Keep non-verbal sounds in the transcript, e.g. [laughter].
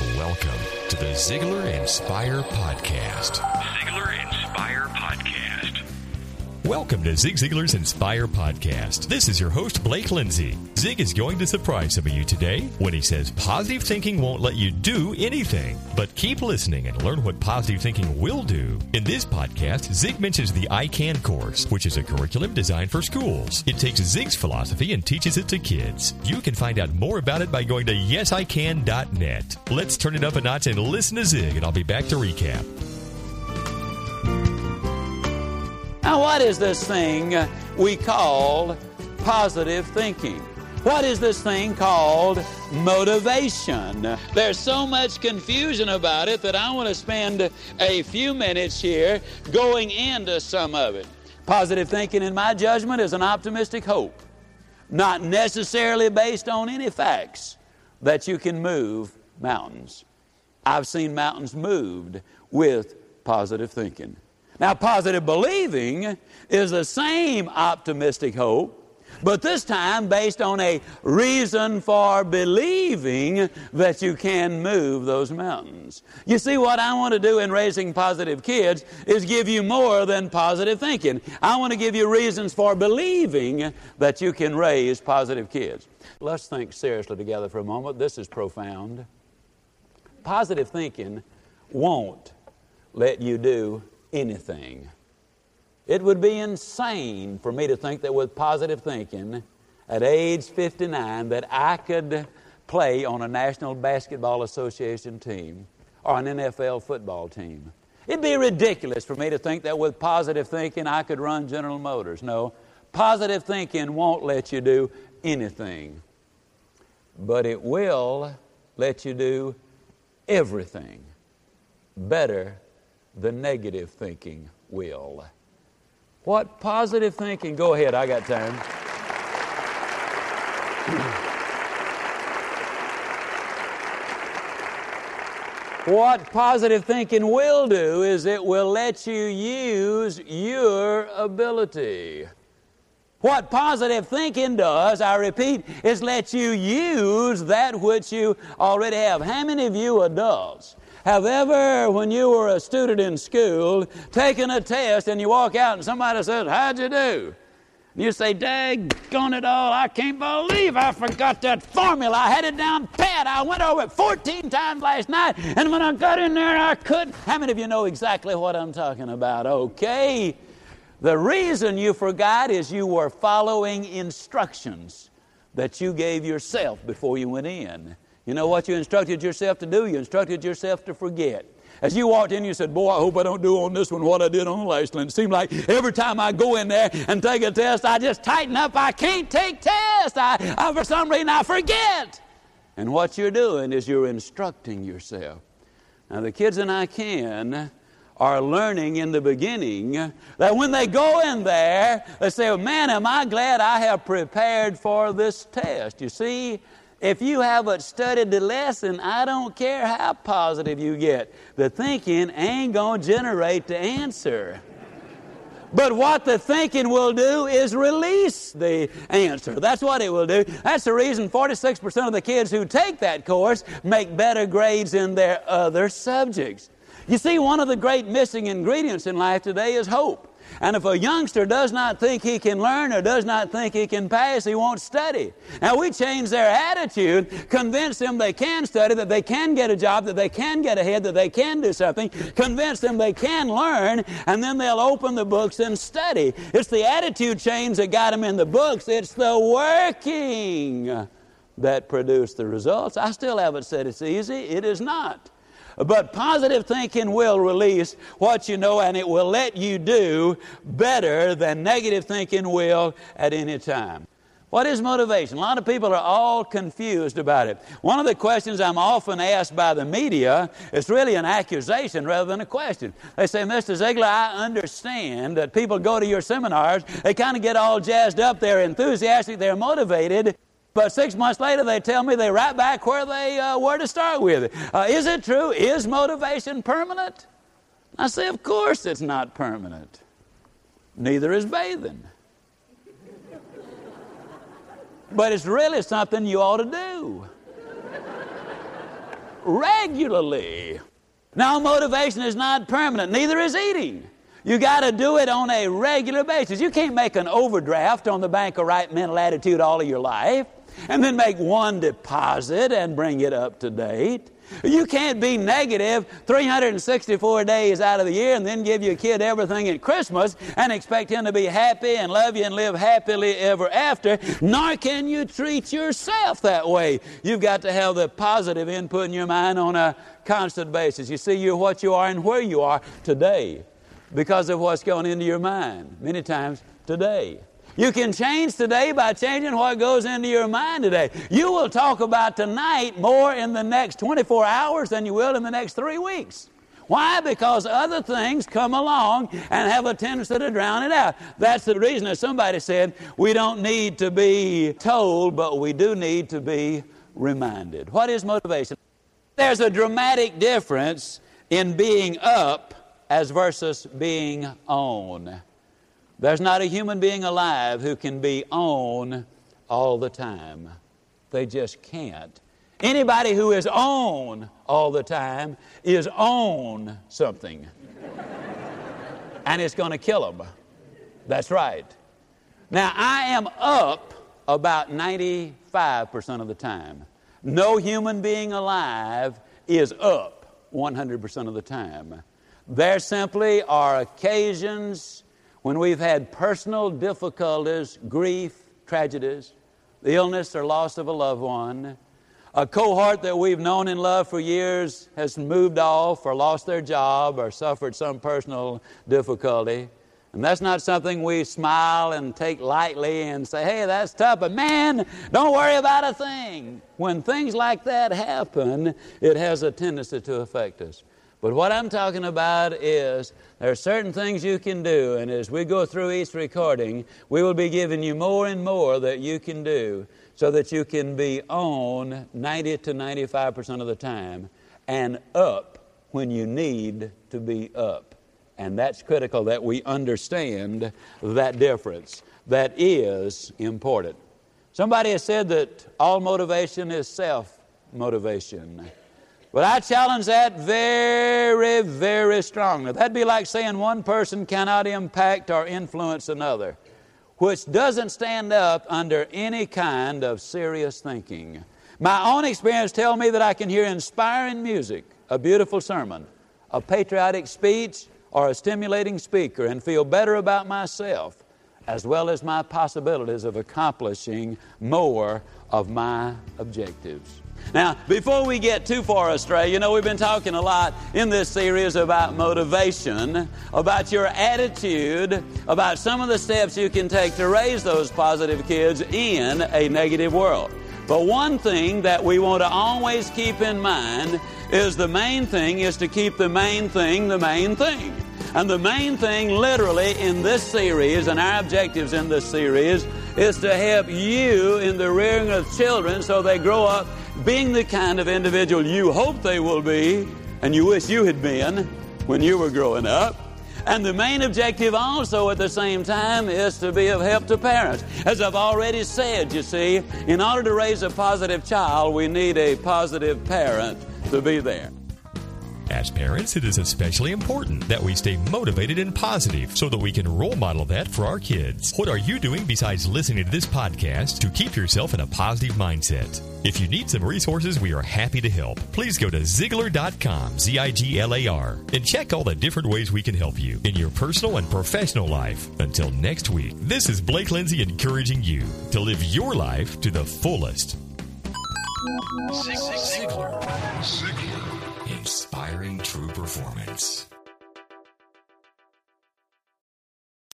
Welcome to the Ziglar Inspire Podcast. Ziglar Inspire Podcast. Welcome to Zig Ziglar's Inspire Podcast. This is your host, Blake Lindsay. Zig is going to surprise some of you today when he says positive thinking won't let you do anything. But keep listening and learn what positive thinking will do. In this podcast, Zig mentions the I Can course, which is a curriculum designed for schools. It takes Zig's philosophy and teaches it to kids. You can find out more about it by going to yesican.net. Let's turn it up a notch and listen to Zig, and I'll be back to recap. Now, what is this thing we call positive thinking? What is this thing called motivation? There's so much confusion about it that I want to spend a few minutes here going into some of it. Positive thinking, in my judgment, is an optimistic hope, not necessarily based on any facts that you can move mountains. I've seen mountains moved with positive thinking. Now, positive believing is the same optimistic hope, but this time based on a reason for believing that you can move those mountains. You see, what I want to do in raising positive kids is give you more than positive thinking. I want to give you reasons for believing that you can raise positive kids. Let's think seriously together for a moment. This is profound. Positive thinking won't let you do anything. It would be insane for me to think that with positive thinking, at age 59, that I could play on a National Basketball Association team or an NFL football team. It'd be ridiculous for me to think that with positive thinking I could run General Motors. No, positive thinking won't let you do anything, but it will let you do everything better than negative thinking will. What positive thinking? Go ahead, I got time. what positive thinking will do is it will let you use your ability. What positive thinking does, I repeat, is let you use that which you already have. How many of you adults have ever, when you were a student in school, taken a test and you walk out and somebody says, How'd you do? And you say, Daggone it all, I can't believe I forgot that formula. I had it down pat. I went over it 14 times last night, and when I got in there, I couldn't. How many of you know exactly what I'm talking about? Okay. The reason you forgot is you were following instructions that you gave yourself before you went in. You know what you instructed yourself to do? You instructed yourself to forget. As you walked in, you said, Boy, I hope I don't do on this one what I did on the last one. It seemed like every time I go in there and take a test, I just tighten up. I can't take tests. I, I, for some reason, I forget. And what you're doing is you're instructing yourself. Now, the kids in I Can are learning in the beginning that when they go in there, they say, Man, am I glad I have prepared for this test. You see, if you haven't studied the lesson, I don't care how positive you get. The thinking ain't going to generate the answer. But what the thinking will do is release the answer. That's what it will do. That's the reason 46% of the kids who take that course make better grades in their other subjects. You see, one of the great missing ingredients in life today is hope. And if a youngster does not think he can learn or does not think he can pass, he won't study. Now we change their attitude, convince them they can study, that they can get a job, that they can get ahead, that they can do something, convince them they can learn, and then they'll open the books and study. It's the attitude change that got them in the books. It's the working that produced the results. I still haven't said it's easy. It is not. But positive thinking will release what you know and it will let you do better than negative thinking will at any time. What is motivation? A lot of people are all confused about it. One of the questions I'm often asked by the media is really an accusation rather than a question. They say, Mr. Ziglar, I understand that people go to your seminars, they kind of get all jazzed up, they're enthusiastic, they're motivated, but six months later, they tell me they're right back where they uh, were to start with. Uh, is it true? Is motivation permanent? I say, of course it's not permanent. Neither is bathing. but it's really something you ought to do. regularly. Now, motivation is not permanent, neither is eating. You got to do it on a regular basis. You can't make an overdraft on the bank of right mental attitude all of your life and then make one deposit and bring it up to date. You can't be negative 364 days out of the year and then give your kid everything at Christmas and expect him to be happy and love you and live happily ever after. Nor can you treat yourself that way. You've got to have the positive input in your mind on a constant basis. You see, you're what you are and where you are today because of what's going into your mind. Many times today. You can change today by changing what goes into your mind today. You will talk about tonight more in the next 24 hours than you will in the next three weeks. Why? Because other things come along and have a tendency to drown it out. That's the reason that somebody said we don't need to be told, but we do need to be reminded. What is motivation? There's a dramatic difference in being up as versus being on. There's not a human being alive who can be on all the time. They just can't. Anybody who is on all the time is on something. [laughs] and it's going to kill them. That's right. Now, I am up about 95% of the time. No human being alive is up 100% of the time. There simply are occasions when we've had personal difficulties, grief, tragedies, the illness or loss of a loved one, a cohort that we've known and loved for years has moved off or lost their job or suffered some personal difficulty. And that's not something we smile and take lightly and say, hey, that's tough, but man, don't worry about a thing. When things like that happen, it has a tendency to affect us. But what I'm talking about is there are certain things you can do, and as we go through each recording, we will be giving you more and more that you can do so that you can be on 90 to 95% of the time and up when you need to be up. And that's critical that we understand that difference. That is important. Somebody has said that all motivation is self motivation. But I challenge that very, very strongly. That'd be like saying one person cannot impact or influence another, which doesn't stand up under any kind of serious thinking. My own experience tells me that I can hear inspiring music, a beautiful sermon, a patriotic speech, or a stimulating speaker and feel better about myself as well as my possibilities of accomplishing more of my objectives. Now, before we get too far astray, you know, we've been talking a lot in this series about motivation, about your attitude, about some of the steps you can take to raise those positive kids in a negative world. But one thing that we want to always keep in mind is the main thing is to keep the main thing the main thing. And the main thing, literally, in this series and our objectives in this series is to help you in the rearing of children so they grow up being the kind of individual you hope they will be and you wish you had been when you were growing up. And the main objective also at the same time is to be of help to parents. As I've already said, you see, in order to raise a positive child, we need a positive parent to be there. As parents, it is especially important that we stay motivated and positive so that we can role model that for our kids. What are you doing besides listening to this podcast to keep yourself in a positive mindset? If you need some resources, we are happy to help. Please go to Ziglar.com, Z I G L A R, and check all the different ways we can help you in your personal and professional life. Until next week, this is Blake Lindsay encouraging you to live your life to the fullest. Ziglar. Ziglar. Inspiring true performance.